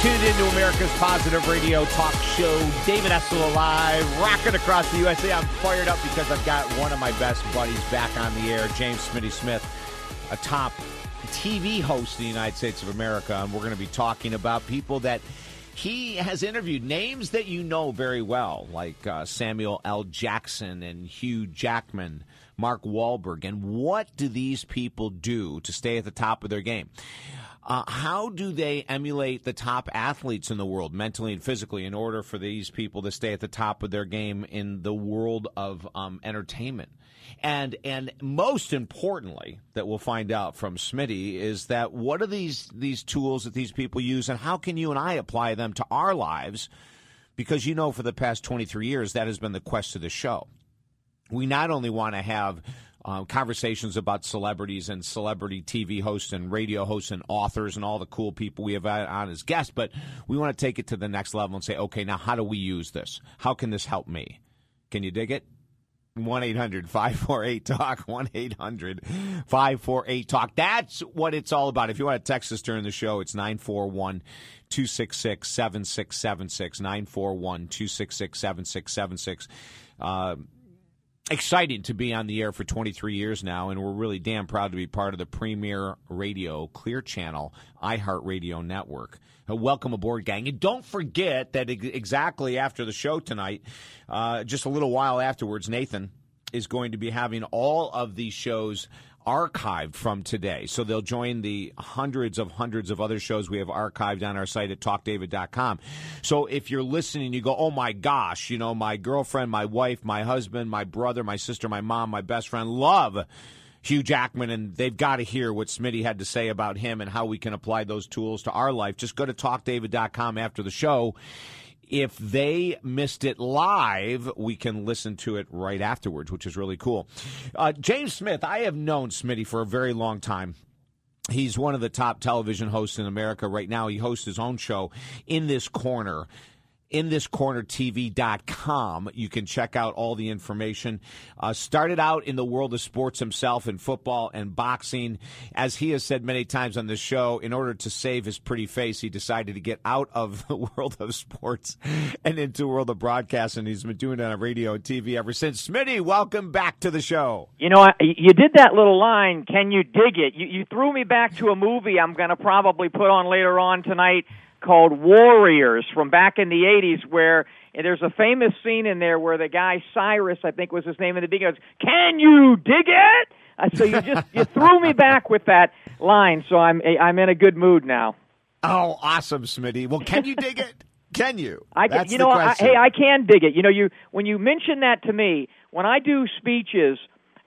Tuned into America's Positive Radio Talk Show. David Essel alive, rocking across the USA. I'm fired up because I've got one of my best buddies back on the air, James Smitty Smith, a top TV host in the United States of America. And we're going to be talking about people that he has interviewed, names that you know very well, like uh, Samuel L. Jackson and Hugh Jackman, Mark Wahlberg. And what do these people do to stay at the top of their game? Uh, how do they emulate the top athletes in the world, mentally and physically, in order for these people to stay at the top of their game in the world of um, entertainment? And and most importantly, that we'll find out from Smitty is that what are these these tools that these people use, and how can you and I apply them to our lives? Because you know, for the past twenty three years, that has been the quest of the show. We not only want to have um, conversations about celebrities and celebrity TV hosts and radio hosts and authors and all the cool people we have on as guests. But we want to take it to the next level and say, okay, now how do we use this? How can this help me? Can you dig it? 1 800 548 Talk. 1 800 548 Talk. That's what it's all about. If you want to text us during the show, it's 941 266 7676. 941 266 7676 exciting to be on the air for 23 years now, and we're really damn proud to be part of the premier radio Clear Channel iHeartRadio network. Uh, welcome aboard, gang. And don't forget that exactly after the show tonight, uh, just a little while afterwards, Nathan is going to be having all of these shows archived from today. So they'll join the hundreds of hundreds of other shows we have archived on our site at talkdavid.com. So if you're listening, you go, oh my gosh, you know, my girlfriend, my wife, my husband, my brother, my sister, my mom, my best friend love Hugh Jackman, and they've got to hear what Smitty had to say about him and how we can apply those tools to our life. Just go to talkdavid.com after the show if they missed it live, we can listen to it right afterwards, which is really cool. Uh, James Smith, I have known Smitty for a very long time. He's one of the top television hosts in America right now. He hosts his own show in this corner in this corner tv.com you can check out all the information. Uh, started out in the world of sports himself in football and boxing. As he has said many times on the show in order to save his pretty face he decided to get out of the world of sports and into the world of broadcasting he's been doing it on radio and tv ever since. Smitty welcome back to the show. You know you did that little line can you dig it? You, you threw me back to a movie i'm going to probably put on later on tonight called Warriors from back in the 80s where and there's a famous scene in there where the guy Cyrus, I think was his name in the beginning, goes, "Can you dig it?" Uh, so you just you threw me back with that line, so I'm I'm in a good mood now. Oh, awesome, Smitty. Well, can you dig it? Can you? I can. That's you know, I, hey, I can dig it. You know, you when you mention that to me, when I do speeches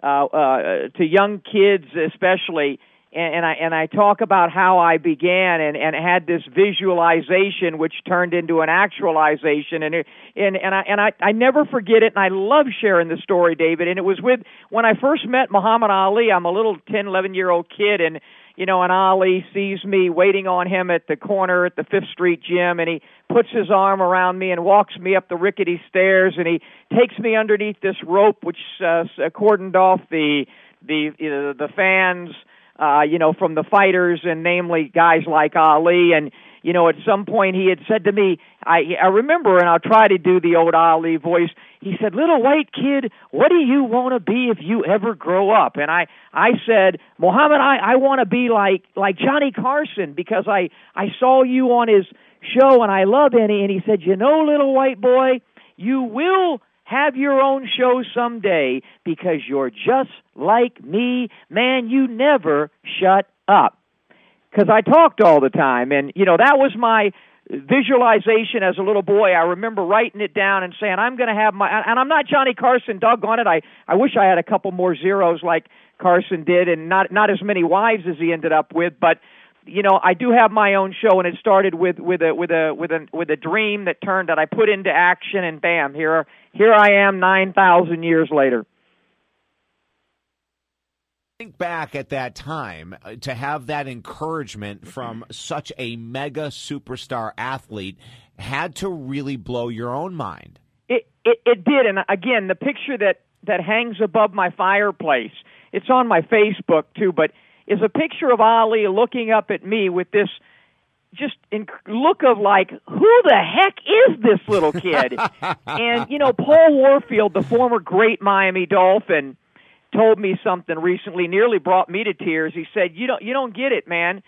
uh, uh, to young kids, especially, and, and I and I talk about how I began and and had this visualization which turned into an actualization. And it, and and I and I I never forget it and I love sharing the story David. And it was with when I first met Muhammad Ali I'm a little 10 11 year old kid and you know, and Ali sees me waiting on him at the corner at the Fifth Street gym, and he puts his arm around me and walks me up the rickety stairs, and he takes me underneath this rope, which uh, cordoned off the the uh, the fans uh, you know, from the fighters and namely guys like Ali. And, you know, at some point he had said to me, I, I remember, and I'll try to do the old Ali voice. He said, little white kid, what do you want to be if you ever grow up? And I, I said, Muhammad, I, I want to be like, like Johnny Carson because I, I saw you on his show and I love it. And he said, you know, little white boy, you will have your own show someday because you're just like me. Man, you never shut up. Because I talked all the time. And, you know, that was my visualization as a little boy. I remember writing it down and saying, I'm going to have my, and I'm not Johnny Carson, doggone it. I, I wish I had a couple more zeros like Carson did and not, not as many wives as he ended up with, but, you know, I do have my own show, and it started with with a with a with a with a dream that turned that I put into action, and bam, here here I am, nine thousand years later. Think back at that time uh, to have that encouragement from such a mega superstar athlete had to really blow your own mind. It it, it did, and again, the picture that that hangs above my fireplace. It's on my Facebook too, but is a picture of Ali looking up at me with this just in look of like, who the heck is this little kid? and you know, Paul Warfield, the former great Miami Dolphin, told me something recently, nearly brought me to tears. He said, "You don't, you don't get it, man.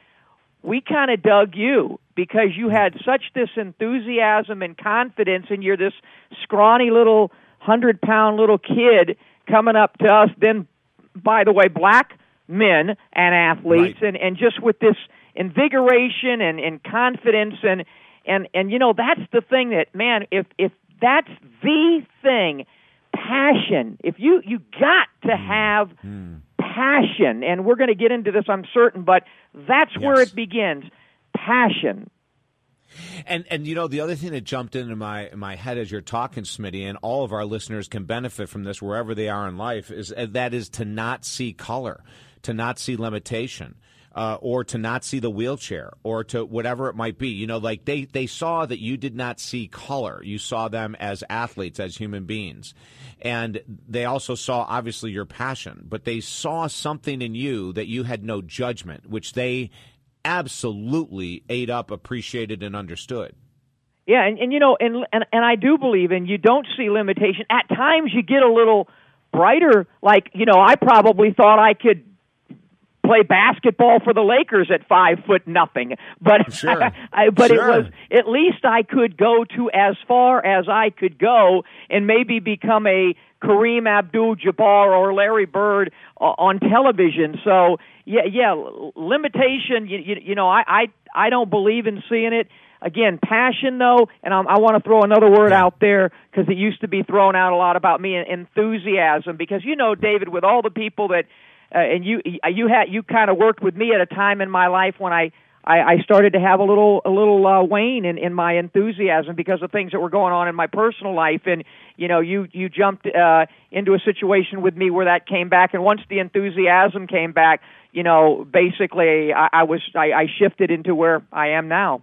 We kind of dug you because you had such this enthusiasm and confidence, and you're this scrawny little hundred pound little kid coming up to us. Then, by the way, black men and athletes, right. and and just with this." invigoration and, and confidence and and and you know that's the thing that man if if that's the thing passion if you you got to hmm. have mm. passion and we're going to get into this I'm certain but that's yes. where it begins passion and and you know the other thing that jumped into my my head as you're talking, Smitty, and all of our listeners can benefit from this wherever they are in life is that is to not see color, to not see limitation uh, or to not see the wheelchair or to whatever it might be. You know, like they, they saw that you did not see color. You saw them as athletes, as human beings. And they also saw, obviously, your passion, but they saw something in you that you had no judgment, which they absolutely ate up, appreciated, and understood. Yeah, and, and you know, and, and and I do believe in you don't see limitation. At times you get a little brighter, like, you know, I probably thought I could play basketball for the Lakers at five foot nothing. But sure. I, but sure. it was at least I could go to as far as I could go and maybe become a Kareem Abdul-Jabbar or Larry Bird uh, on television. So yeah, yeah, limitation. You, you, you know, I, I I don't believe in seeing it. Again, passion though, and I'm, I want to throw another word out there because it used to be thrown out a lot about me. Enthusiasm, because you know, David, with all the people that uh, and you you had you kind of worked with me at a time in my life when I I, I started to have a little a little uh, wane in, in my enthusiasm because of things that were going on in my personal life, and you know you you jumped uh, into a situation with me where that came back, and once the enthusiasm came back, you know basically I, I was I, I shifted into where I am now.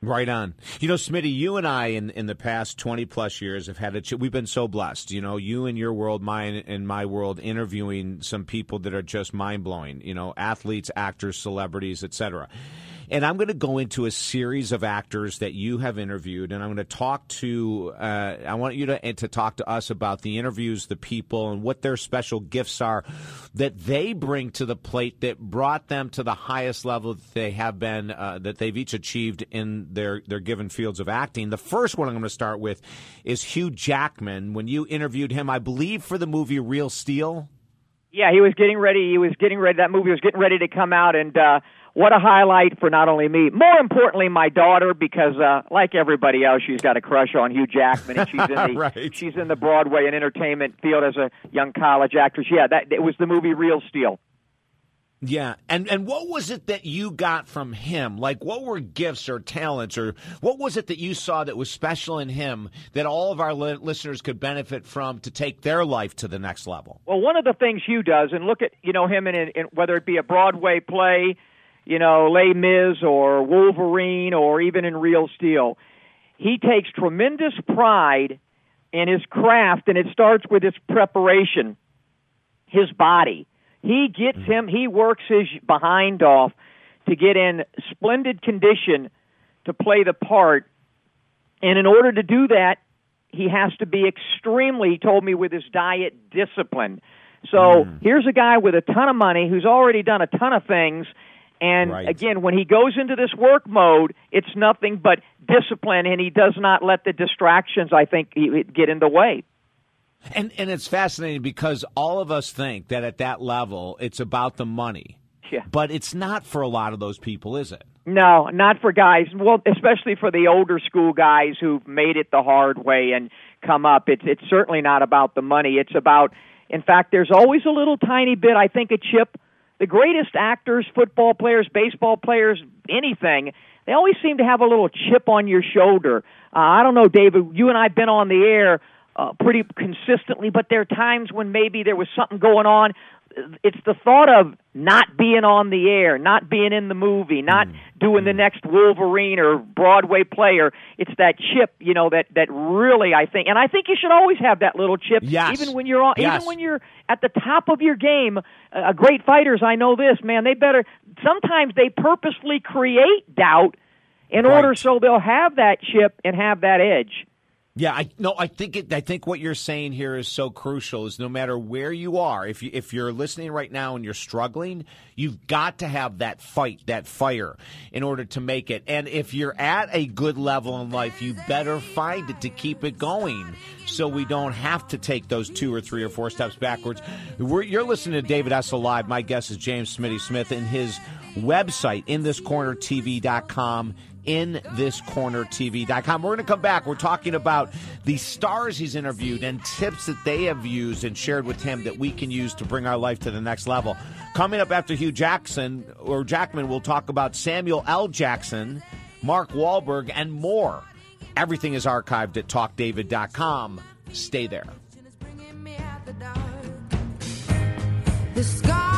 Right on. You know, Smitty, you and I in, in the past 20 plus years have had a, ch- we've been so blessed. You know, you and your world, mine and my world, interviewing some people that are just mind blowing, you know, athletes, actors, celebrities, etc. And I'm going to go into a series of actors that you have interviewed, and I'm going to talk to. Uh, I want you to to talk to us about the interviews, the people, and what their special gifts are that they bring to the plate that brought them to the highest level that they have been, uh, that they've each achieved in their their given fields of acting. The first one I'm going to start with is Hugh Jackman. When you interviewed him, I believe for the movie Real Steel. Yeah, he was getting ready. He was getting ready. That movie was getting ready to come out, and uh, what a highlight for not only me, more importantly, my daughter, because uh, like everybody else, she's got a crush on Hugh Jackman, and she's in the right. she's in the Broadway and entertainment field as a young college actress. Yeah, that it was the movie Real Steel. Yeah, and and what was it that you got from him? Like, what were gifts or talents, or what was it that you saw that was special in him that all of our li- listeners could benefit from to take their life to the next level? Well, one of the things Hugh does, and look at you know him in, in whether it be a Broadway play you know, Les Mis or Wolverine or even in Real Steel. He takes tremendous pride in his craft, and it starts with his preparation, his body. He gets him, he works his behind off to get in splendid condition to play the part. And in order to do that, he has to be extremely, he told me, with his diet disciplined. So mm. here's a guy with a ton of money who's already done a ton of things and right. again, when he goes into this work mode, it's nothing but discipline, and he does not let the distractions, I think, get in the way. And and it's fascinating because all of us think that at that level, it's about the money. Yeah. But it's not for a lot of those people, is it? No, not for guys. Well, especially for the older school guys who've made it the hard way and come up. It's it's certainly not about the money. It's about in fact, there's always a little tiny bit, I think, a chip the greatest actors, football players, baseball players, anything, they always seem to have a little chip on your shoulder. Uh, I don't know, David, you and I have been on the air uh, pretty consistently, but there are times when maybe there was something going on it's the thought of not being on the air, not being in the movie, not mm. doing the next Wolverine or Broadway play, or it's that chip, you know, that that really I think, and I think you should always have that little chip, yes. even when you're on, yes. even when you're at the top of your game. Uh, great fighters, I know this, man. They better sometimes they purposely create doubt in Right. order so they'll have that chip and have that edge. Yeah, I no, I think it. I think what you're saying here is so crucial. Is no matter where you are, if you if you're listening right now and you're struggling, you've got to have that fight, that fire, in order to make it. And if you're at a good level in life, you better find it to keep it going, so we don't have to take those two or three or four steps backwards. We're, you're listening to David Essel live. My guest is James Smitty Smith, and his website in thiscornertv.com. We're going to come back. We're talking about the stars he's interviewed and tips that they have used and shared with him that we can use to bring our life to the next level. Coming up after Hugh Jackson or Jackman, we'll talk about Samuel L. Jackson, Mark Wahlberg, and more. Everything is archived at talkdavid.com. Stay there. The scars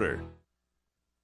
order.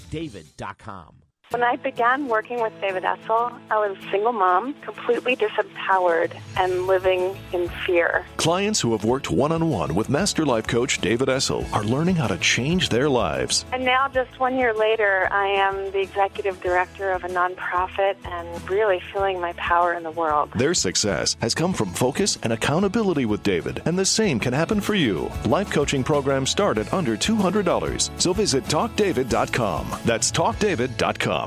talkdavid.com. When I began working with David Essel, I was a single mom, completely disempowered and living in fear. Clients who have worked one on one with Master Life Coach David Essel are learning how to change their lives. And now, just one year later, I am the executive director of a nonprofit and really feeling my power in the world. Their success has come from focus and accountability with David, and the same can happen for you. Life coaching programs start at under $200. So visit talkdavid.com. That's talkdavid.com.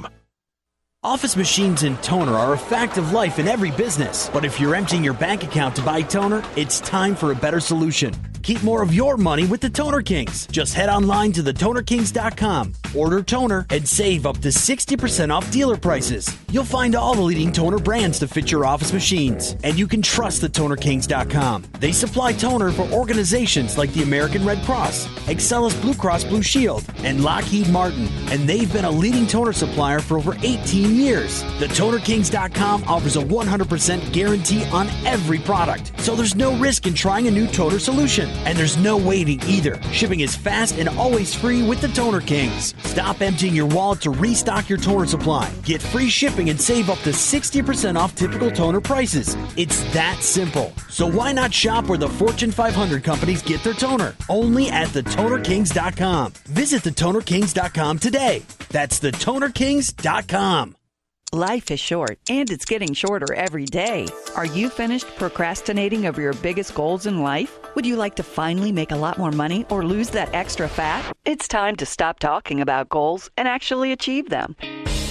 Office machines and toner are a fact of life in every business. But if you're emptying your bank account to buy toner, it's time for a better solution. Keep more of your money with the Toner Kings. Just head online to thetonerkings.com, order toner, and save up to 60% off dealer prices. You'll find all the leading toner brands to fit your office machines. And you can trust thetonerkings.com. They supply toner for organizations like the American Red Cross, Excellus Blue Cross Blue Shield, and Lockheed Martin. And they've been a leading toner supplier for over 18 years. The TheTonerKings.com offers a 100% guarantee on every product. So there's no risk in trying a new toner solution. And there's no waiting either. Shipping is fast and always free with the Toner Kings. Stop emptying your wallet to restock your toner supply. Get free shipping and save up to 60% off typical toner prices. It's that simple. So why not shop where the Fortune 500 companies get their toner? Only at thetonerkings.com. Visit thetonerkings.com today. That's thetonerkings.com. Life is short, and it's getting shorter every day. Are you finished procrastinating over your biggest goals in life? Would you like to finally make a lot more money or lose that extra fat? It's time to stop talking about goals and actually achieve them.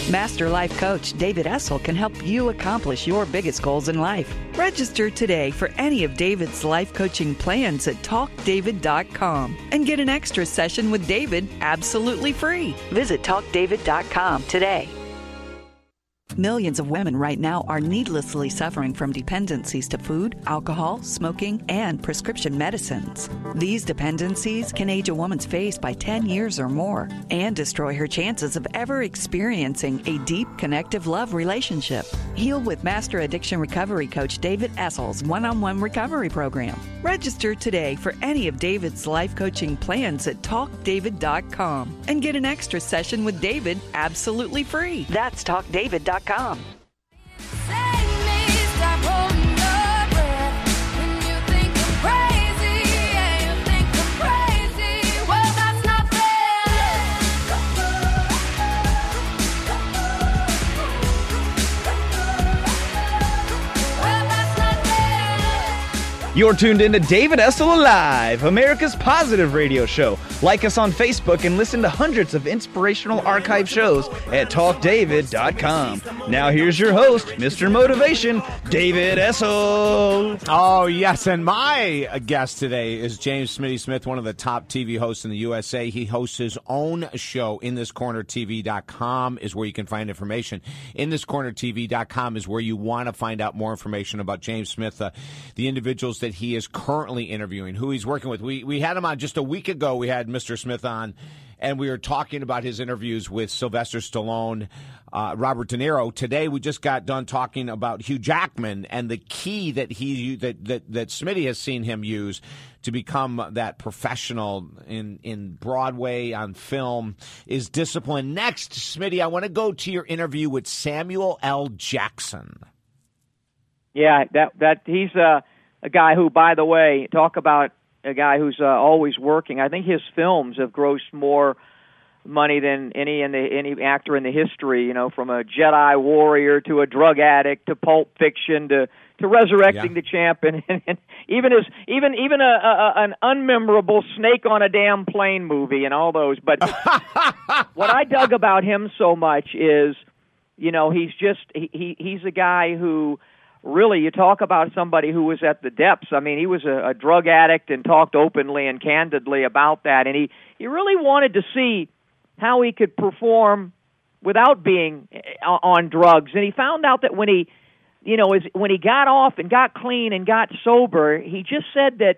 Master Life Coach David Essel can help you accomplish your biggest goals in life. Register today for any of David's life coaching plans at talkdavid.com and get an extra session with David absolutely free. Visit talkdavid.com today. Millions of women right now are needlessly suffering from dependencies to food, alcohol, smoking, and prescription medicines. These dependencies can age a woman's face by 10 years or more and destroy her chances of ever experiencing a deep, connective love relationship. Heal with Master Addiction Recovery Coach David Essel's one on one recovery program. Register today for any of David's life coaching plans at talkdavid.com and get an extra session with David absolutely free. That's talkdavid.com. Fair. You're tuned in to David Essel Alive, America's positive radio show. Like us on Facebook and listen to hundreds of inspirational archive shows at talkdavid.com. Now here's your host, Mr. Motivation, David Essel. Oh, yes. And my guest today is James Smitty Smith, one of the top TV hosts in the USA. He hosts his own show. In this corner TV.com is where you can find information. In this corner TV.com is where you want to find out more information about James Smith, uh, the individuals that he is currently interviewing, who he's working with. We, we had him on just a week ago. We had Mr. Smith on, and we were talking about his interviews with Sylvester Stallone, uh, Robert De Niro. Today, we just got done talking about Hugh Jackman and the key that he that that that Smitty has seen him use to become that professional in in Broadway on film is discipline. Next, Smitty, I want to go to your interview with Samuel L. Jackson. Yeah, that that he's a a guy who, by the way, talk about a guy who's uh, always working. I think his films have grossed more money than any in the any actor in the history. You know, from a Jedi warrior to a drug addict to Pulp Fiction to to resurrecting Yeah. the champ and, and, even as even even a, a, a an unmemorable snake on a damn plane movie and all those. But what I dug about him so much is, you know, he's just he, he he's a guy who really you talk about somebody who was at the depths. I mean, he was a, a drug addict and talked openly and candidly about that, and he he really wanted to see how he could perform without being eh, on drugs, and he found out that when he you know, is when he got off and got clean and got sober, he just said that,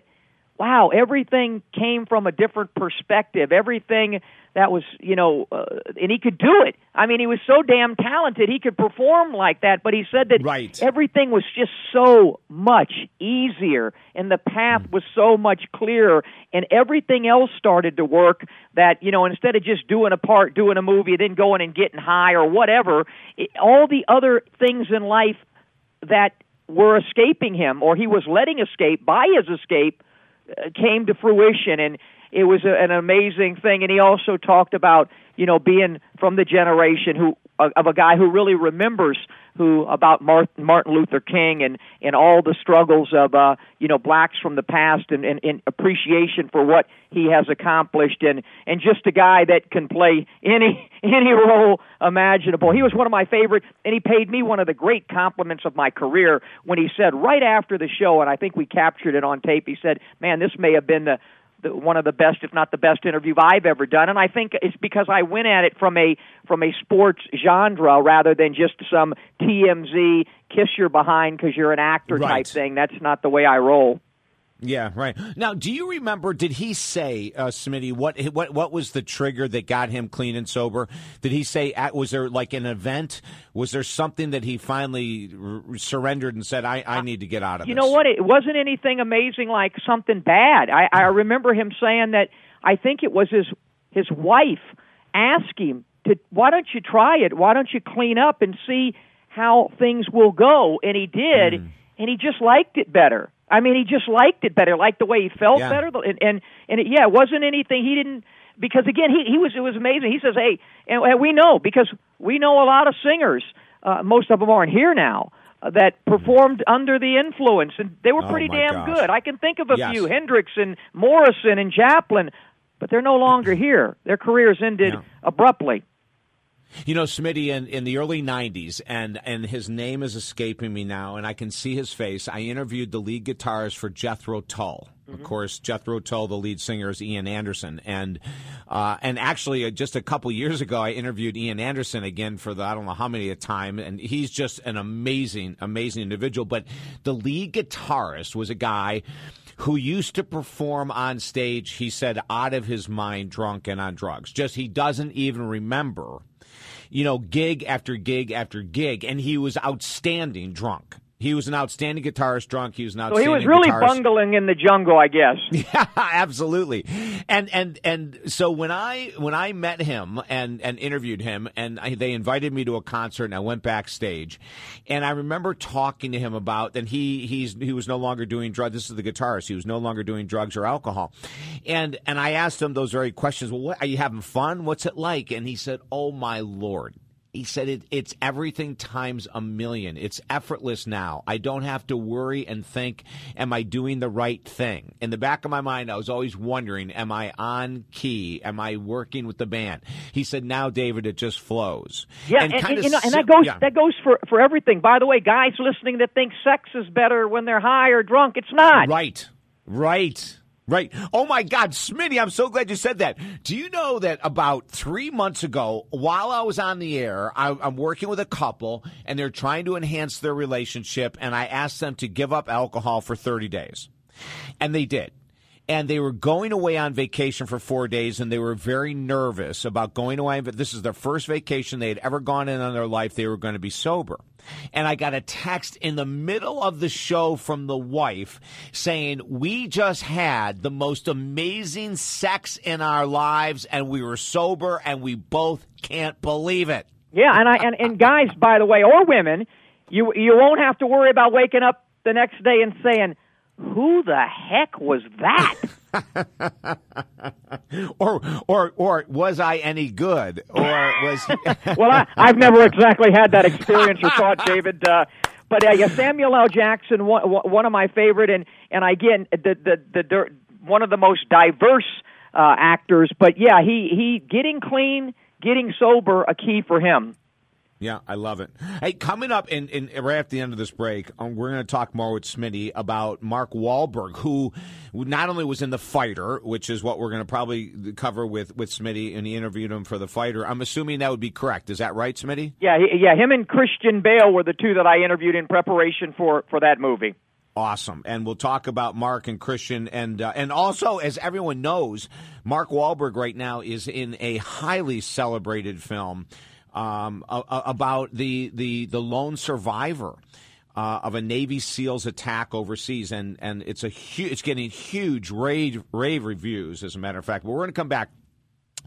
wow, everything came from a different perspective. Everything that was, you know, uh, and he could do it. I mean, he was so damn talented. He could perform like that, but he said that Right. everything was just so much easier and the path was so much clearer and everything else started to work that you know instead of just doing a part doing a movie then going and getting high or whatever it, all the other things in life that were escaping him or he was letting escape by his escape Uh, came to fruition and it was a, an amazing thing and he also talked about you know being from the generation who of a guy who really remembers who about Martin, Martin Luther King and and all the struggles of uh you know blacks from the past and, and, and appreciation for what he has accomplished and and just a guy that can play any any role imaginable. He was one of my favorite and he paid me one of the great compliments of my career when he said right after the show and I think we captured it on tape. He said, "Man, this may have been the the, one of the best, if not the best, interview I've ever done, and I think it's because I went at it from a from a sports genre rather than just some TMZ kiss your behind because you're an actor Right. type thing. That's not the way I roll. Yeah, right. Now, do you remember? Did he say, uh, Smitty, what what what was the trigger that got him clean and sober? Did he say? at- Was there like an event? Was there something that he finally r- surrendered and said, "I I need to get out of You this"? know what? It wasn't anything amazing like something bad. I, I remember him saying that. I think it was his his wife asked him to, "Why don't you try it? Why don't you clean up and see how things will go?" And he did, Hmm. and he just liked it better. I mean, he just liked it better, liked the way he felt Yeah. better, and and, and it, yeah, it wasn't anything he didn't. Because again, he he was it was amazing. He says, "Hey, and, and we know because we know a lot of singers. Uh, most of them aren't here now." uh, That performed under the influence, and they were Oh, pretty my damn gosh. good. I can think of a Yes. few: Hendrix and Morrison and Joplin, but they're no longer here. Their careers ended Yeah. abruptly. You know, Smitty in, in the early '90s, and and his name is escaping me now, and I can see his face. I interviewed the lead guitarist for Jethro Tull. Of course, Jethro Tull, the lead singer, is Ian Anderson, and uh, and actually, uh, just a couple years ago, I interviewed Ian Anderson again for the I don't know how many a time, and he's just an amazing, amazing individual. But the lead guitarist was a guy who used to perform on stage. He said out of his mind, drunk and on drugs. Just he doesn't even remember you know, gig after gig after gig, and he was outstanding drunk. He was an outstanding guitarist drunk. He was an outstanding. So he was really guitarist. bungling in the jungle, I guess. Yeah, absolutely. And and and so when I when I met him and and interviewed him, and I, they invited me to a concert, and I went backstage, and I remember talking to him about. And he he's he was no longer doing drugs. This is the guitarist. He was no longer doing drugs or alcohol, and and I asked him those very questions. Well, what, are you having fun? What's it like? And he said, "Oh my lord." He said it, it's everything times a million. It's effortless now. I don't have to worry and think, am I doing the right thing? In the back of my mind, I was always wondering, am I on key? Am I working with the band? He said, now, David, it just flows. Yeah, and, kinda and, you know, and that goes yeah. that goes for for everything. By the way, guys listening that think sex is better when they're high or drunk, it's not. Right, right, right. Oh my God, Smitty, I'm so glad you said that. Do you know that about three months ago, while I was on the air, I, I'm working with a couple and they're trying to enhance their relationship, and I asked them to give up alcohol for 30 days. And they did. And they were going away on vacation for four days, and they were very nervous about going away. But this is their first vacation they had ever gone in on their life. They were going to be sober. And I got a text in the middle of the show from the wife saying, We just had the most amazing sex in our lives, and we were sober, and we both can't believe it. Yeah, and I and, and guys, by the way, or women, you you won't have to worry about waking up the next day and saying, "Who the heck was that?" Or, or, or was I any good? Or was well, I, I've never exactly had that experience or thought, David. Uh, but uh, yeah, Samuel L. Jackson, one, one of my favorite, and and again, the the the, the one of the most diverse uh, actors. But yeah, he he getting clean, getting sober, a key for him. Yeah, I love it. Hey, coming up in, in right at the end of this break, um, we're going to talk more with Smitty about Mark Wahlberg, who not only was in The Fighter, which is what we're going to probably cover with with Smitty, and he interviewed him for The Fighter. I'm assuming that would be correct. Is that right, Smitty? Yeah, he, yeah, him and Christian Bale were the two that I interviewed in preparation for for that movie. Awesome, and we'll talk about Mark and Christian, and uh, and also, as everyone knows, Mark Wahlberg right now is in a highly celebrated film um, about the the the lone survivor. Uh, of a Navy SEALs attack overseas, and, and it's a hu- it's getting huge rave rave reviews. As a matter of fact, but we're going to come back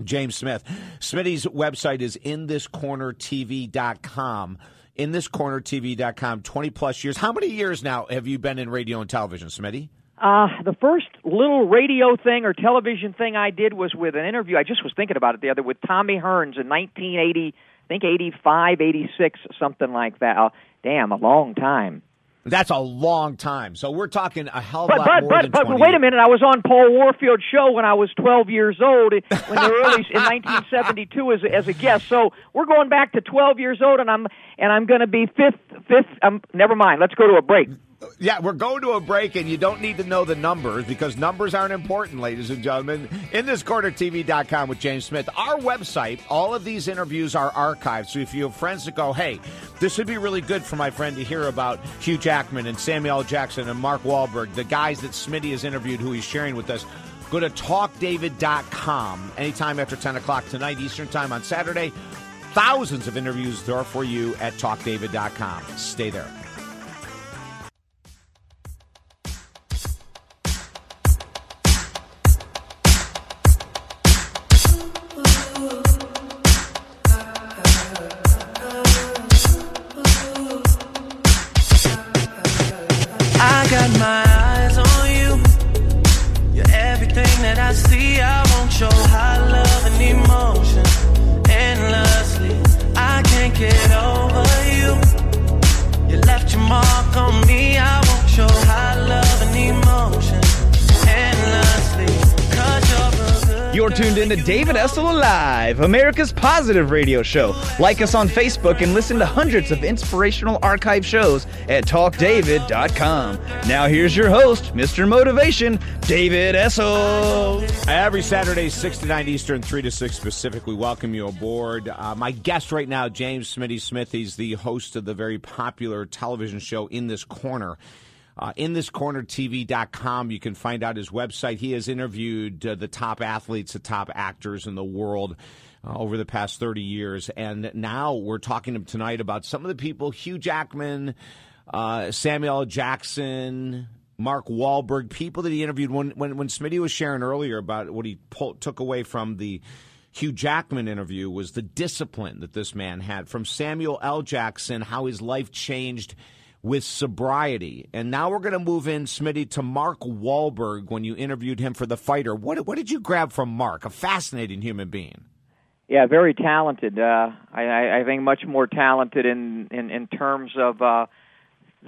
James Smith. Smitty's website is inthiscornertv.com. Inthiscornertv.com, 20 plus years. How many years now have you been in radio and television, Smitty? Uh, the first little radio thing or television thing I did was with an interview. I just was thinking about it the other with Tommy Hearns in 1980, I think 85, 86, something like that. Oh, damn, a long time. That's a long time. So we're talking a hell of a lot but more but than but 20 wait a minute! I was on Paul Warfield's show when I was 12 years old in the early in 1972 as a, as a guest. So we're going back to 12 years old, and I'm and I'm going to be fifth fifth. Um, never mind. Let's go to a break. Yeah, we're going to a break, and you don't need to know the numbers because numbers aren't important, ladies and gentlemen. In this corner, TV.com with James Smith. Our website, all of these interviews are archived. So if you have friends that go, hey, this would be really good for my friend to hear about Hugh Jackman and Samuel. Jackson and Mark Wahlberg, the guys that Smitty has interviewed who he's sharing with us, go to talkdavid.com anytime after 10 o'clock tonight, Eastern Time on Saturday. Thousands of interviews there for you at talkdavid.com. Stay there. David Essel Live, America's positive radio show. Like us on Facebook and listen to hundreds of inspirational archive shows at talkdavid.com. Now here's your host, Mr. Motivation, David Essel. Every Saturday, 6 to 9 Eastern, 3 to 6 Pacific, we welcome you aboard. Uh, my guest right now, James Smitty Smith, he's the host of the very popular television show In This Corner. Uh, in this corner tv.com you can find out his website he has interviewed uh, the top athletes the top actors in the world uh, over the past 30 years and now we're talking to him tonight about some of the people hugh jackman uh, samuel L. jackson mark Wahlberg, people that he interviewed when, when, when smitty was sharing earlier about what he pull, took away from the Hugh Jackman interview was the discipline that this man had from Samuel L. Jackson, how his life changed with sobriety. And now we're going to move in, Smitty, to Mark Wahlberg when you interviewed him for The Fighter. What, what did you grab from Mark? A fascinating human being. Yeah, very talented. Uh, I, I think much more talented in in, in terms of uh,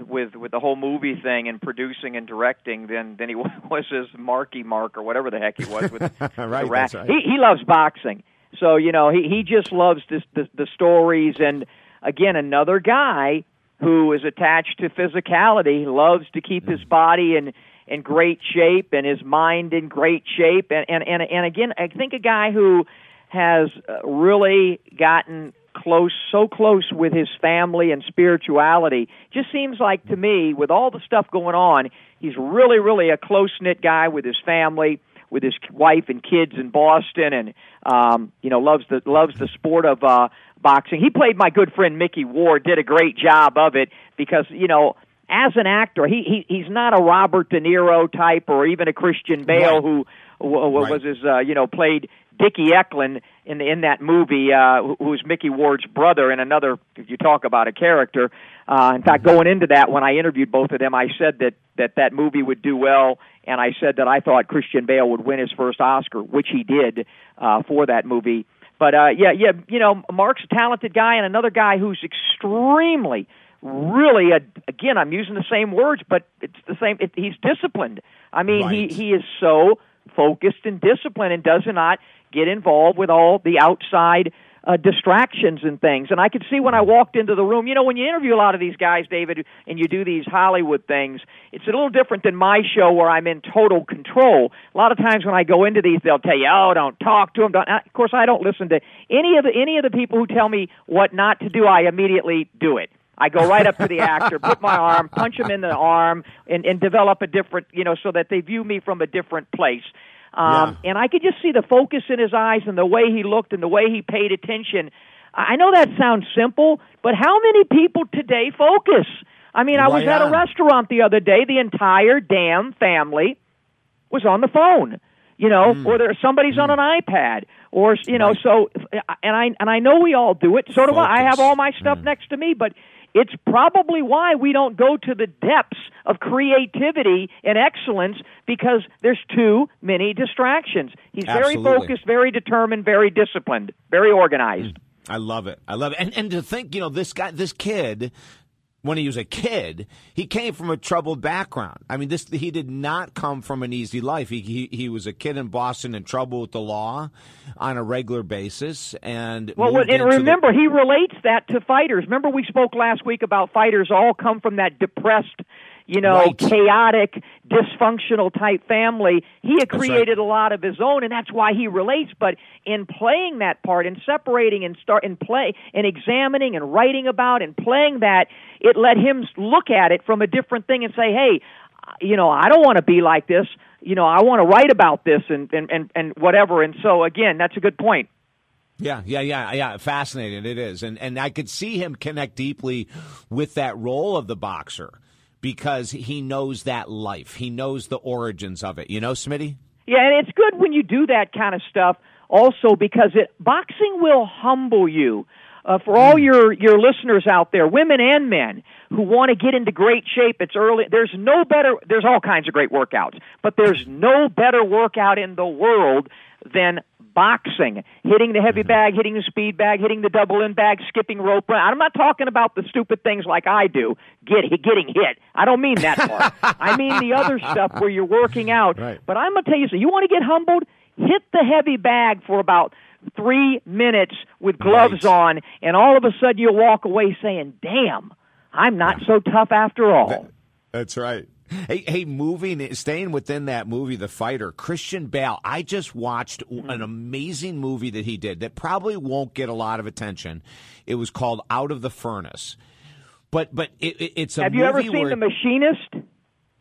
with with the whole movie thing and producing and directing than than he was as Marky Mark or whatever the heck he was with right, the right. He he loves boxing, so you know he he just loves this the, the stories and again another guy who is attached to physicality. Loves to keep his body in in great shape and his mind in great shape. And and and, and again I think a guy who has uh, really gotten close so close with his family and spirituality just seems like to me with all the stuff going on he's really really a close knit guy with his family with his wife and kids in Boston and um you know loves the loves the sport of uh boxing he played my good friend Micky Ward did a great job of it because you know as an actor he, he he's not a Robert De Niro type or even a Christian Bale Right. who w- Right. was his uh you know played Dicky Eklund in the, in that movie, uh, who- who's Micky Ward's brother, and another. If you talk about a character, uh, in fact, going into that, when I interviewed both of them, I said that that that movie would do well, and I said that I thought Christian Bale would win his first Oscar, which he did uh, for that movie. But uh, yeah, yeah, you know, Mark's a talented guy, and another guy who's extremely, really, a, again, I'm using the same words, but it's the same. It, he's disciplined. I mean, Right. he he is so focused and disciplined, and does not get involved with all the outside uh, distractions and things. And I could see when I walked into the room, you know, when you interview a lot of these guys, David, and you do these Hollywood things, it's a little different than my show where I'm in total control. A lot of times when I go into these, they'll tell you, "Oh, don't talk to them." Don't. Of course, I don't listen to any of the any of the people who tell me what not to do. I immediately do it. I go right up to the actor, put my arm, punch him in the arm, and, and develop a different, you know, so that they view me from a different place. Um, And I could just see the focus in his eyes and the way he looked and the way he paid attention. I know that sounds simple, but how many people today focus? I mean, I was at a restaurant the other day. The entire damn family was on the phone, you know, or there somebody's on an iPad, or you know. Right. So, and I and I know we all do it. So do I. I have all my stuff Mm. next to me, but it's probably why we don't go to the depths of creativity and excellence because there's too many distractions. He's very focused, very determined, very disciplined, very organized. Mm. I love it. I love it. And and to think, you know, this guy, this kid, when he was a kid, he came from a troubled background. I mean, this he did not come from an easy life. He he, he was a kid in Boston in trouble with the law on a regular basis, and Well, and into the- remember, he relates that to fighters. Remember, we spoke last week about fighters all come from that depressed, you know, Right. chaotic, dysfunctional type family. He had created a lot of his own, and that's why he relates. But in playing that part, and separating, and start and play, and examining, and writing about, and playing that, it let him look at it from a different thing and say, "Hey, you know, I don't want to be like this. You know, I want to write about this and and and, and whatever." And so, again, that's a good point. Yeah, yeah, yeah, yeah. Fascinating it is, and and I could see him connect deeply with that role of the boxer because he knows that life. He knows the origins of it. You know, Smitty. Yeah, and it's good when you do that kind of stuff also because it boxing will humble you. Uh, for all your your listeners out there, women and men who want to get into great shape, it's early. There's no better. There's all kinds of great workouts, but there's no better workout in the world than boxing. Hitting the heavy mm-hmm. bag, hitting the speed bag, hitting the double in bag, skipping rope. I'm not talking about the stupid things like I do, get getting hit. I don't mean that part. I mean the other stuff where you're working out. Right. But I'm gonna tell you something. You want to get humbled? hit the heavy bag for about three minutes with gloves on, and all of a sudden you'll walk away saying, "Damn, I'm not so tough after all." That's right. Hey, hey, moving, staying within that movie, The Fighter, Christian Bale. I just watched Mm-hmm. an amazing movie that he did that probably won't get a lot of attention. It was called Out of the Furnace. But but it, it- it's a Have you ever seen where, The Machinist?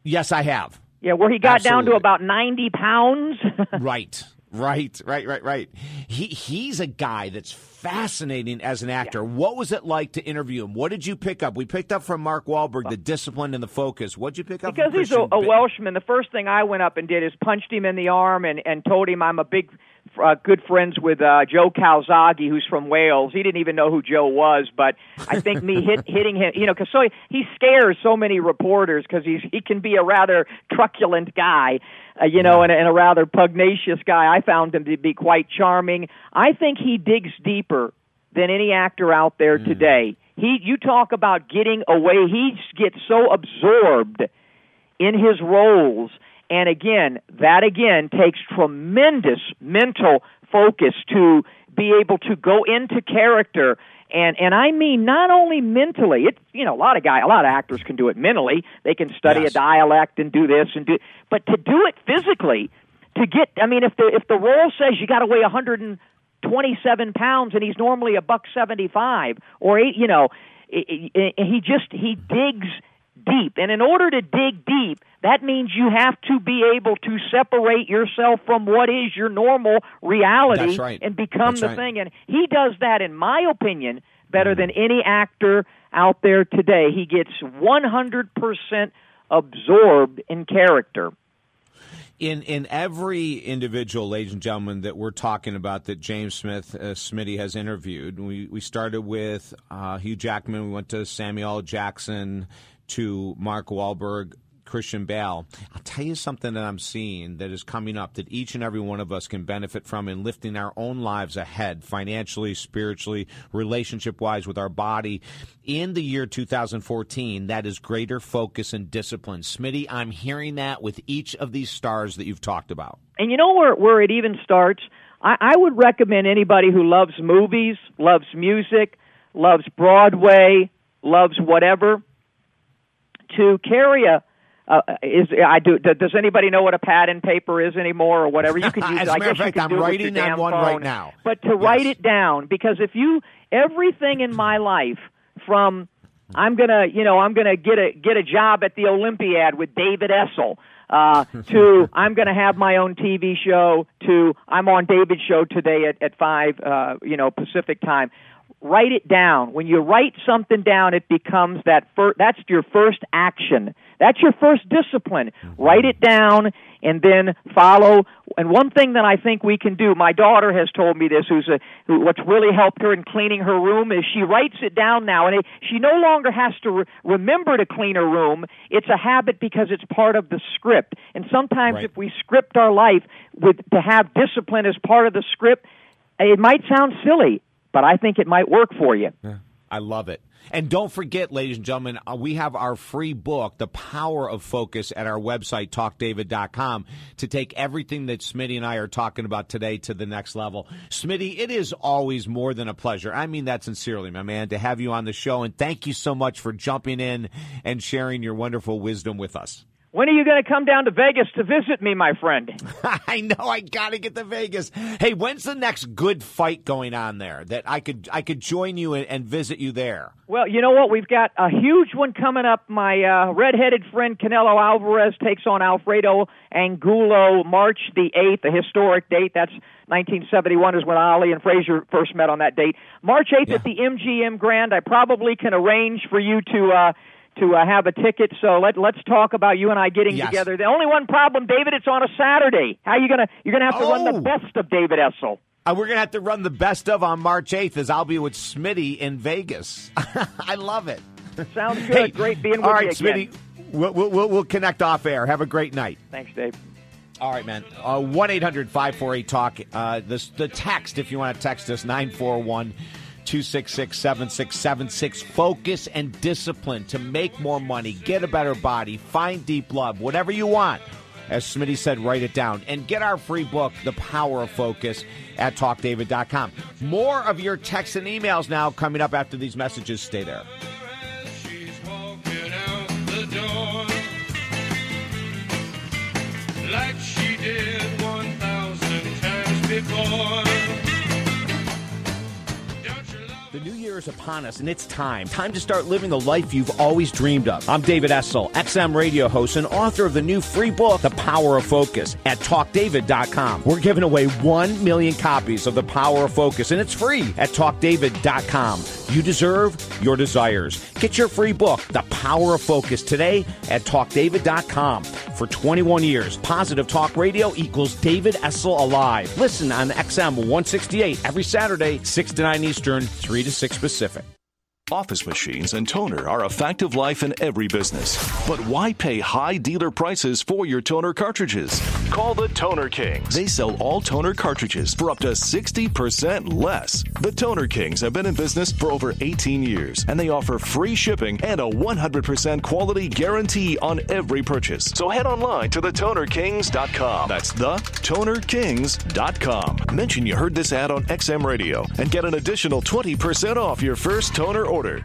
Yes, I have. Yeah, where he got down to about ninety pounds. right, right, right, right, right. He he's a guy that's fascinating as an actor. What was it like to interview him? What did you pick up? We picked up from Mark Wahlberg the discipline and the focus. What'd you pick up? because he's a, a Welshman, the first thing I went up and did is punched him in the arm and and told him I'm a big uh, good friends with uh, Joe Calzaghe, who's from Wales. He didn't even know who Joe was, but I think me hit, hitting him, you know, because so he scares so many reporters because he's he can be a rather truculent guy, uh, you know, and, and a rather pugnacious guy. I found him to be quite charming. I think he digs deeper than any actor out there today. He, you talk about getting away. He gets so absorbed in his roles. And again, that again takes tremendous mental focus to be able to go into character. And and I mean not only mentally. It's you know a lot of guy, a lot of actors can do it mentally. They can study Yes. a dialect and do this and do, but to do it physically, to get. I mean, if the if the role says you got to weigh 127 pounds and he's normally a buck 75 or eight, you know, i i i he just he digs deep. And in order to dig deep, that means you have to be able to separate yourself from what is your normal reality right. and become That's the right. thing. And he does that, in my opinion, better than any actor out there today. He gets 100% absorbed in character. in in every individual, ladies and gentlemen, that we're talking about that James Smith uh, Smitty has interviewed. We we started with uh, Hugh Jackman. We went to Samuel Jackson, to Mark Wahlberg. Christian Bale. I'll tell you something that I'm seeing that is coming up that each and every one of us can benefit from in lifting our own lives ahead, financially, spiritually, relationship wise with our body. In the year 2014, that is greater focus and discipline. Smitty, I'm hearing that with each of these stars that you've talked about. And you know where where it even starts? I, I would recommend anybody who loves movies, loves music, loves Broadway, loves whatever, to carry a. Uh, is I do? Does anybody know what a pad and paper is anymore, or whatever? You can use. As a I matter of fact, I'm do it with writing on one phone. right now. But to write it down, because if you everything in my life from I'm gonna, you know, I'm gonna get a get a job at the Olympiad with David Essel. Uh, to I'm going to have my own TV show. To I'm on David's show today at at five, uh, you know, Pacific time. Write it down. When you write something down, it becomes that. Fir- that's your first action. That's your first discipline. Mm-hmm. Write it down and then follow. And one thing that I think we can do, my daughter has told me this, who's a, who, what's really helped her in cleaning her room is she writes it down now, and it, she no longer has to re- remember to clean her room. It's a habit because it's part of the script. And sometimes Right. if we script our life with to have discipline as part of the script, it might sound silly, but I think it might work for you. I love it. And don't forget, ladies and gentlemen, uh, we have our free book, The Power of Focus, at our website, talkdavid.com, to take everything that Smitty and I are talking about today to the next level. Smitty, it is always more than a pleasure. I mean that sincerely, my man, to have you on the show. And thank you so much for jumping in and sharing your wonderful wisdom with us. When are you going to come down to Vegas to visit me, my friend? I know I got to get to Vegas. Hey, when's the next good fight going on there that I could I could join you and, and visit you there? Well, you know what? We've got a huge one coming up. My uh, redheaded friend Canelo Alvarez takes on Alfredo Angulo March the 8th, a historic date. That's 1971 is when Ali and Frazier first met on that date. March 8th at the MGM Grand. I probably can arrange for you to uh, to uh, have a ticket. So let let's talk about you and I getting Yes. together. The only one problem, David, it's on a Saturday. How you gonna you're gonna have to run Oh. the best of David Essel. Uh, we're gonna have to run the best of on March eighth, as I'll be with Smitty in Vegas. I love it. Sounds good. Hey, Great being with all right, you again. Smitty. We'll, we'll, we'll, we'll connect off air. Have a great night. Thanks, Dave. All right, man. Uh, One eight hundred five four eight talk. Uh, this the text if you want to text us nine four one. 266 7676. Focus and discipline to make more money, get a better body, find deep love, whatever you want. As Smitty said, write it down. And get our free book, The Power of Focus, at talkdavid.com. More of your texts and emails now coming up after these messages. Stay there. Like she did 1,000 times before. The new year is upon us, and it's time. Time to start living the life you've always dreamed of. I'm David Essel, XM radio host and author of the new free book, The Power of Focus, at talkdavid.com. We're giving away 1 million copies of The Power of Focus, and it's free at talkdavid.com. You deserve your desires. Get your free book, The Power of Focus, today at talkdavid.com. For 21 years, Positive Talk Radio equals David Essel Alive. Listen on XM 168 every Saturday, 6 to 9 Eastern, 3 to 6 Pacific. Office machines and toner are a fact of life in every business. But why pay high dealer prices for your toner cartridges? Call the Toner Kings. They sell all toner cartridges for up to 60% less. The Toner Kings have been in business for over 18 years, and they offer free shipping and a 100% quality guarantee on every purchase. So head online to thetonerkings.com. That's thetonerkings.com. Mention you heard this ad on XM Radio and get an additional 20% off your first toner order.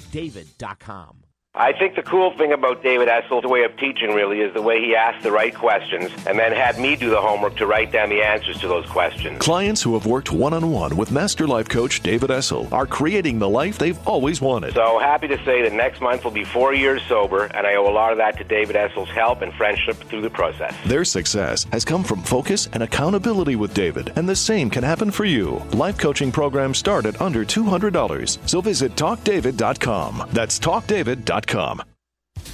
talkdavid.com. I think the cool thing about David Essel's way of teaching really is the way he asked the right questions and then had me do the homework to write down the answers to those questions. Clients who have worked one on one with Master Life Coach David Essel are creating the life they've always wanted. So happy to say that next month will be four years sober, and I owe a lot of that to David Essel's help and friendship through the process. Their success has come from focus and accountability with David, and the same can happen for you. Life coaching programs start at under $200, so visit talkdavid.com. That's talkdavid.com.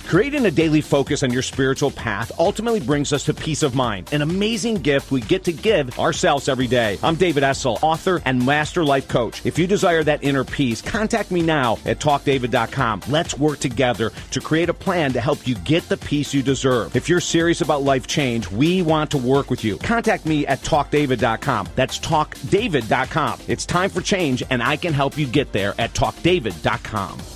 Creating a daily focus on your spiritual path ultimately brings us to peace of mind, an amazing gift we get to give ourselves every day. I'm David Essel, author and master life coach. If you desire that inner peace, contact me now at talkdavid.com. Let's work together to create a plan to help you get the peace you deserve. If you're serious about life change, we want to work with you. Contact me at talkdavid.com. That's talkdavid.com. It's time for change, and I can help you get there at talkdavid.com.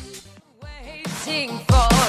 Waiting for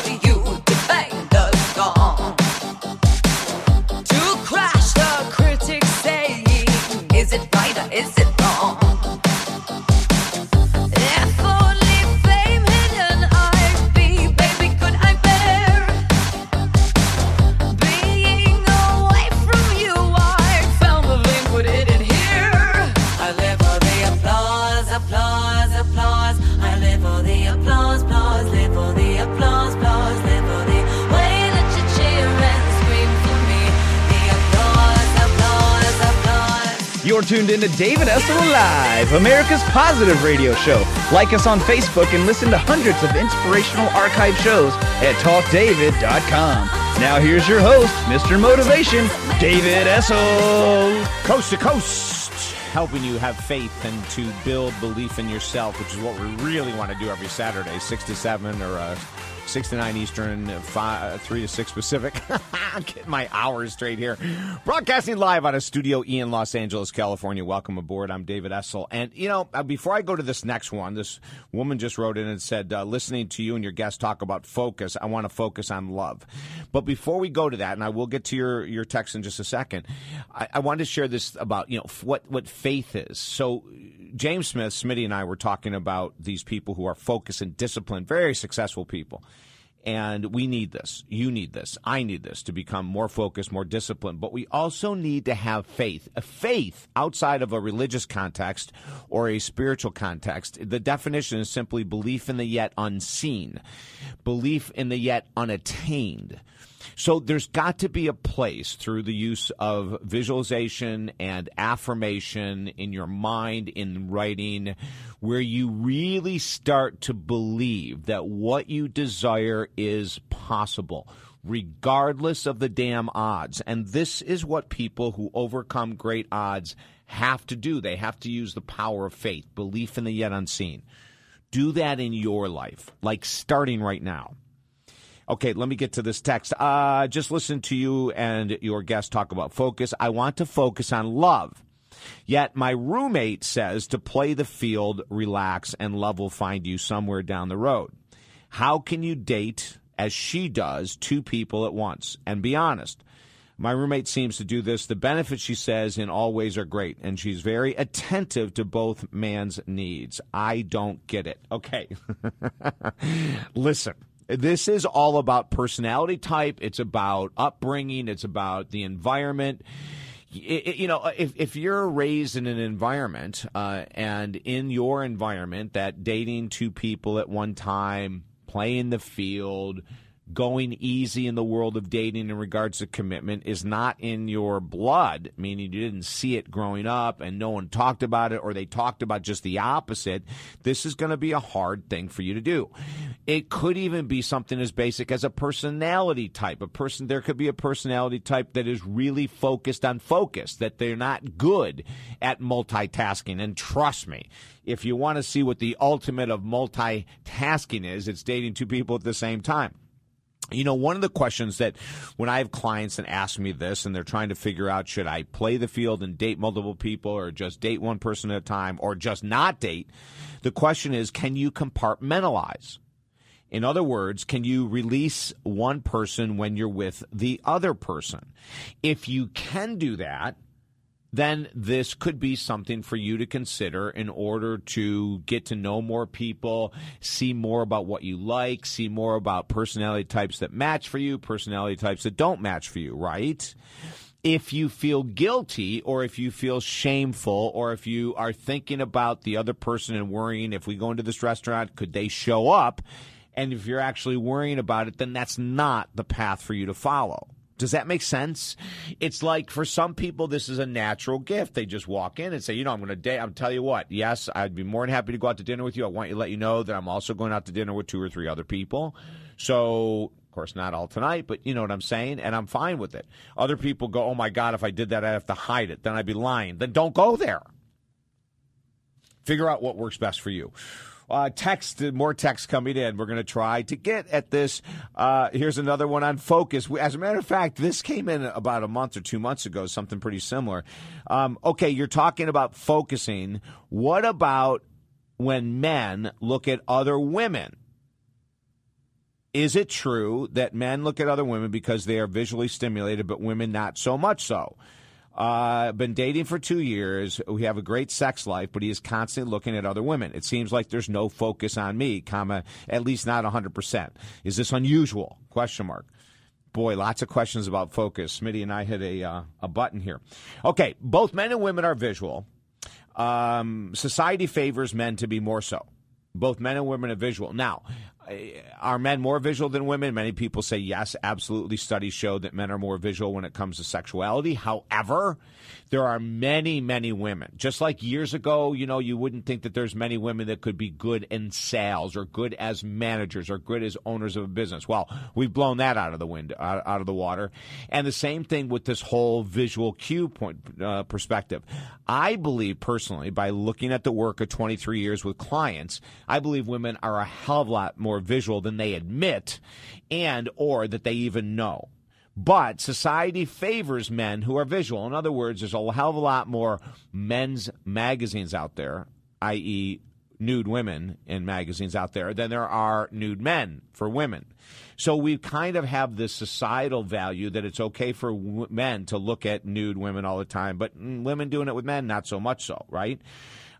Tuned in to David Essel Live, America's positive radio show. Like us on Facebook and listen to hundreds of inspirational archive shows at talkdavid.com. Now here's your host, Mr. Motivation, David Essel. Coast to coast, helping you have faith and to build belief in yourself, which is what we really want to do every Saturday, 6 to 7 or uh, 6 to 9 Eastern, five, 3 to 6 Pacific. Getting my hours straight here. Broadcasting live out of Studio E in Los Angeles, California. Welcome aboard. I'm David Essel. And, you know, uh, before I go to this next one, this woman just wrote in and said, uh, listening to you and your guest talk about focus, I want to focus on love. But before we go to that, and I will get to your, your text in just a second, I, I wanted to share this about, you know, what, what faith is. So, James Smith, Smitty, and I were talking about these people who are focused and disciplined, very successful people. And we need this. You need this. I need this to become more focused, more disciplined. But we also need to have faith. A faith outside of a religious context or a spiritual context. The definition is simply belief in the yet unseen, belief in the yet unattained. So there's got to be a place through the use of visualization and affirmation in your mind, in writing, where you really start to believe that what you desire is possible. Regardless of the damn odds. And this is what people who overcome great odds have to do. They have to use the power of faith, belief in the yet unseen. Do that in your life, like starting right now. Okay, let me get to this text. Uh, just listen to you and your guest talk about focus. I want to focus on love. Yet my roommate says to play the field, relax, and love will find you somewhere down the road. How can you date, as she does, two people at once? And be honest. My roommate seems to do this. The benefits, she says, in all ways are great, and she's very attentive to both man's needs. I don't get it. Okay. Listen. This is all about personality type. It's about upbringing. It's about the environment. Y- y- You know, if, if you're raised in an environment uh, and in your environment that dating two people at one time, playing the field, going easy in the world of dating in regards to commitment is not in your blood, meaning you didn't see it growing up and no one talked about it or they talked about just the opposite, this is going to be a hard thing for you to do. It could even be something as basic as a personality type. A person there could be a personality type that is really focused on focus, that they're not good at multitasking. And trust me, if you want to see what the ultimate of multitasking is, it's dating two people at the same time. You know, one of the questions that when I have clients and ask me this and they're trying to figure out should I play the field and date multiple people or just date one person at a time or just not date, the question is can you compartmentalize? In other words, can you release one person when you're with the other person? If you can do that, then this could be something for you to consider in order to get to know more people, see more about what you like, see more about personality types that match for you, personality types that don't match for you, right? If you feel guilty or if you feel shameful or if you are thinking about the other person and worrying if we go into this restaurant, could they show up? And if you're actually worrying about it, then that's not the path for you to follow. Does that make sense? It's like for some people, this is a natural gift. They just walk in and say, you know, I'm going to date. I'm tell you what. Yes, I'd be more than happy to go out to dinner with you. I want you to let you know that I'm also going out to dinner with two or three other people. So, of course, not all tonight, but you know what I'm saying, and I'm fine with it. Other people go, oh my God, if I did that, I'd have to hide it. Then I'd be lying. Then don't go there. Figure out what works best for you. Uh, text, more text coming in. We're going to try to get at this. Uh, here's another one on focus. As a matter of fact, this came in about a month or two months ago, something pretty similar. Um, okay, you're talking about focusing. What about when men look at other women? Is it true that men look at other women because they are visually stimulated, but women not so much so? Uh, been dating for two years. We have a great sex life, but he is constantly looking at other women. It seems like there's no focus on me, comma, at least not 100%. Is this unusual? Question mark. Boy, lots of questions about focus. Smitty and I hit a, uh, a button here. Okay, both men and women are visual. Um, society favors men to be more so. Both men and women are visual. Now, are men more visual than women? Many people say yes, absolutely. Studies show that men are more visual when it comes to sexuality. However, there are many, many women. Just like years ago, you know, you wouldn't think that there's many women that could be good in sales or good as managers or good as owners of a business. Well, we've blown that out of the wind, out, out of the water. And the same thing with this whole visual cue point uh, perspective. I believe personally, by looking at the work of 23 years with clients, I believe women are a hell of a lot more visual than they admit and or that they even know. But society favors men who are visual. In other words, there's a hell of a lot more men's magazines out there, i.e., nude women in magazines out there, than there are nude men for women. So we kind of have this societal value that it's okay for w- men to look at nude women all the time, but mm, women doing it with men, not so much so, right?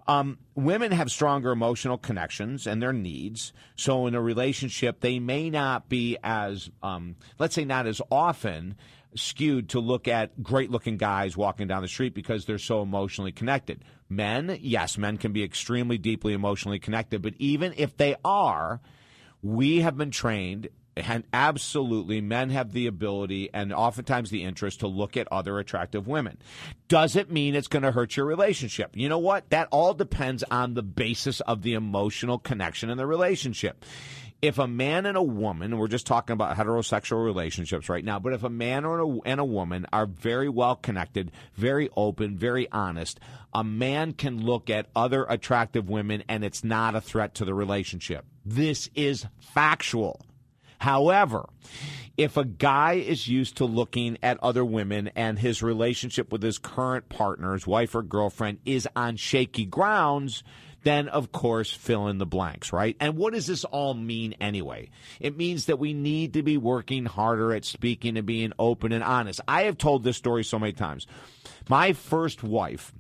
Um, women have stronger emotional connections and their needs. So in a relationship, they may not be as, um, let's say, not as often skewed to look at great looking guys walking down the street because they're so emotionally connected. Men, yes, men can be extremely deeply emotionally connected, but even if they are, we have been trained and absolutely men have the ability and oftentimes the interest to look at other attractive women. Does it mean it's going to hurt your relationship? You know what? That all depends on the basis of the emotional connection in the relationship. If a man and a woman, and we're just talking about heterosexual relationships right now, but if a man or a, and a woman are very well connected, very open, very honest, a man can look at other attractive women and it's not a threat to the relationship. This is factual. However, if a guy is used to looking at other women and his relationship with his current partner, his wife or girlfriend, is on shaky grounds, then of course fill in the blanks, right? And what does this all mean anyway? It means that we need to be working harder at speaking and being open and honest. I have told this story so many times. My first wife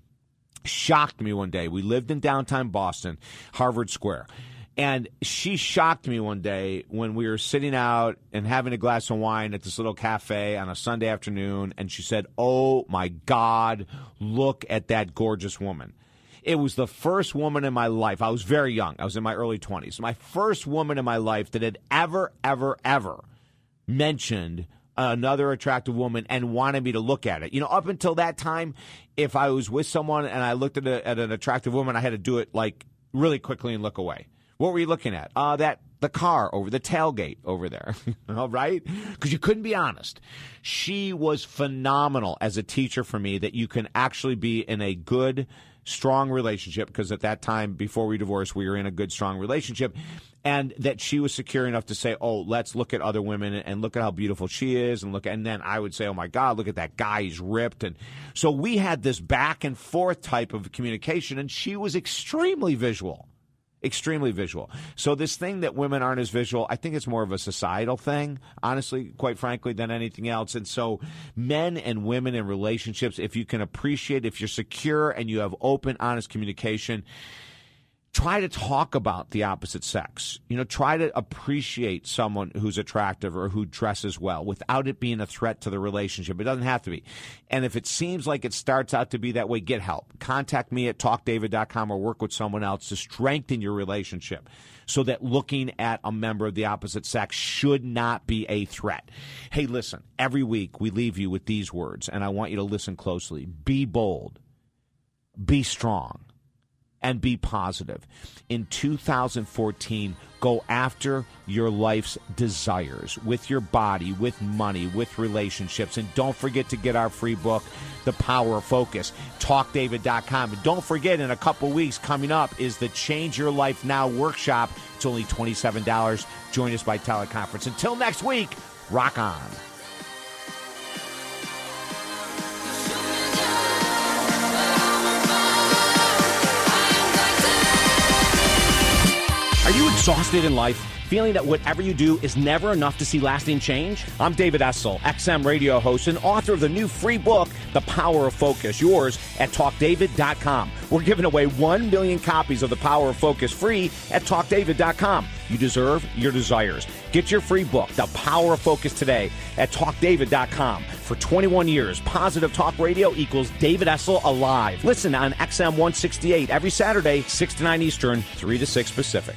shocked me one day. We lived in downtown Boston, Harvard Square. And she shocked me one day when we were sitting out and having a glass of wine at this little cafe on a Sunday afternoon. And she said, Oh my God, look at that gorgeous woman. It was the first woman in my life. I was very young. I was in my early 20s. My first woman in my life that had ever, ever, ever mentioned another attractive woman and wanted me to look at it. You know, up until that time, if I was with someone and I looked at, a, at an attractive woman, I had to do it like really quickly and look away. What were you looking at? Uh, that the car over the tailgate over there. All right? Because you couldn't be honest. She was phenomenal as a teacher for me that you can actually be in a good, strong relationship. Because at that time, before we divorced, we were in a good, strong relationship. And that she was secure enough to say, "Oh, let's look at other women and look at how beautiful she is," and look. And then I would say, "Oh my God, look at that guy; he's ripped." And so we had this back and forth type of communication, and she was extremely visual extremely visual. So this thing that women aren't as visual, I think it's more of a societal thing, honestly, quite frankly, than anything else. And so men and women in relationships, if you can appreciate, if you're secure and you have open, honest communication, try to talk about the opposite sex. You know, try to appreciate someone who's attractive or who dresses well without it being a threat to the relationship. It doesn't have to be. And if it seems like it starts out to be that way, get help. Contact me at talkdavid.com or work with someone else to strengthen your relationship so that looking at a member of the opposite sex should not be a threat. Hey, listen, every week we leave you with these words, and I want you to listen closely. Be bold. Be strong and be positive. In 2014, go after your life's desires with your body, with money, with relationships. And don't forget to get our free book, The Power of Focus. TalkDavid.com. And don't forget, in a couple weeks coming up is the Change Your Life Now workshop. It's only $27. Join us by teleconference. Until next week, rock on. Exhausted in life? Feeling that whatever you do is never enough to see lasting change? I'm David Essel, XM radio host and author of the new free book, The Power of Focus, yours at talkdavid.com. We're giving away 1 million copies of The Power of Focus free at talkdavid.com. You deserve your desires. Get your free book, The Power of Focus, today at talkdavid.com. For 21 years, positive talk radio equals David Essel alive. Listen on XM 168 every Saturday, 6 to 9 Eastern, 3 to 6 Pacific.